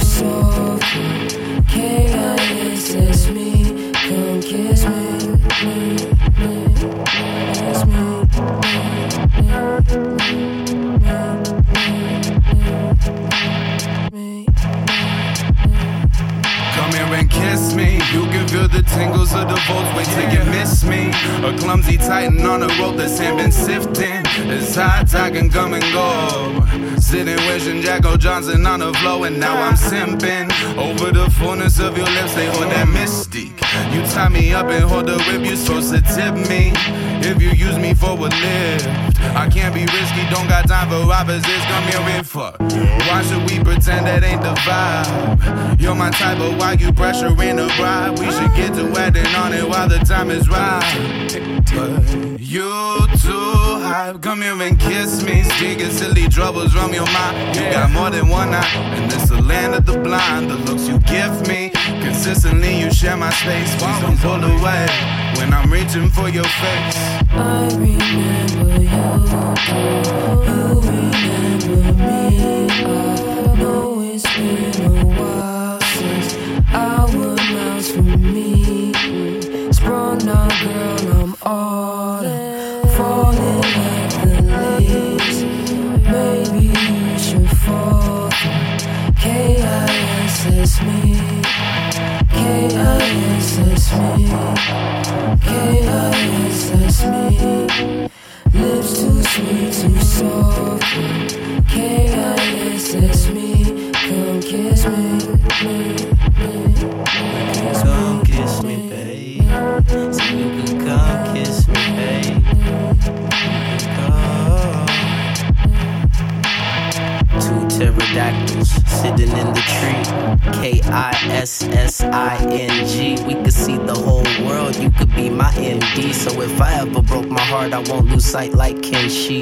soft. K-I-S-S me. Come kiss me. Kiss tingles of the volts. Wait till you miss me. A clumsy titan on a road that's been sifting. It's hot, I can come and go. Sitting wishing Jacko Johnson on the floor, and now I'm simping over the fullness of your lips. They hold that mystique. You tie me up and hold the whip. You supposed to tip me if you use me for a lift. I can't be risky, don't got time for opposites. Come here and fuck. Why should we pretend that ain't the vibe? You're my type, but why you pressuring the bride? We should get to acting on it while the time is right. But you too hype, come here and kiss me. Speaking silly troubles from your mind. You got more than one eye, and it's the land of the blind. The looks you give me, consistently you share my space. Please don't pull away when I'm reaching for your face. Uh, K-I-S-S me. Come kiss me, me, me, Sitting in the tree. K I S S I N G. We could see the whole world. You could be my MD. So if I ever broke my heart, I won't lose sight like Kenshi.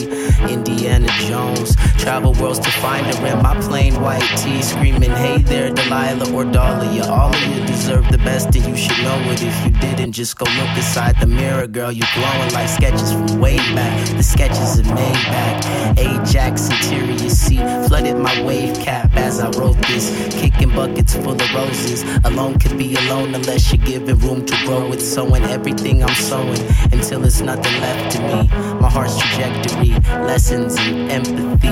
Indiana Jones. Travel worlds to find her in my plain white tee. Screaming, hey there, Delilah or Dahlia. All of you deserve the best, and you should know it. If you didn't, just go look inside the mirror, girl. You glowing like sketches from way back. The sketches are made back. Ajax interior seat flooded my cap as I wrote this. Kicking buckets full of roses. Alone could be alone unless you're given room to grow it. Sowing everything I'm sowing until it's nothing left to me. My heart's trajectory, lessons in empathy.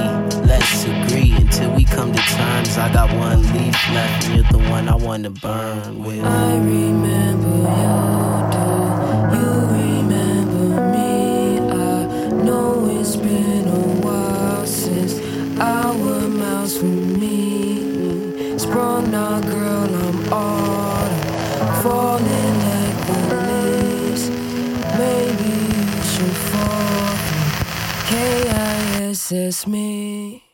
Let's agree until we come to terms. I got one leaf left, and you're the one I wanna burn with. I remember you, mouths from me. Sprung out, girl, I'm autumn, falling like the leaves. Maybe you should fall. K-I-S-S me.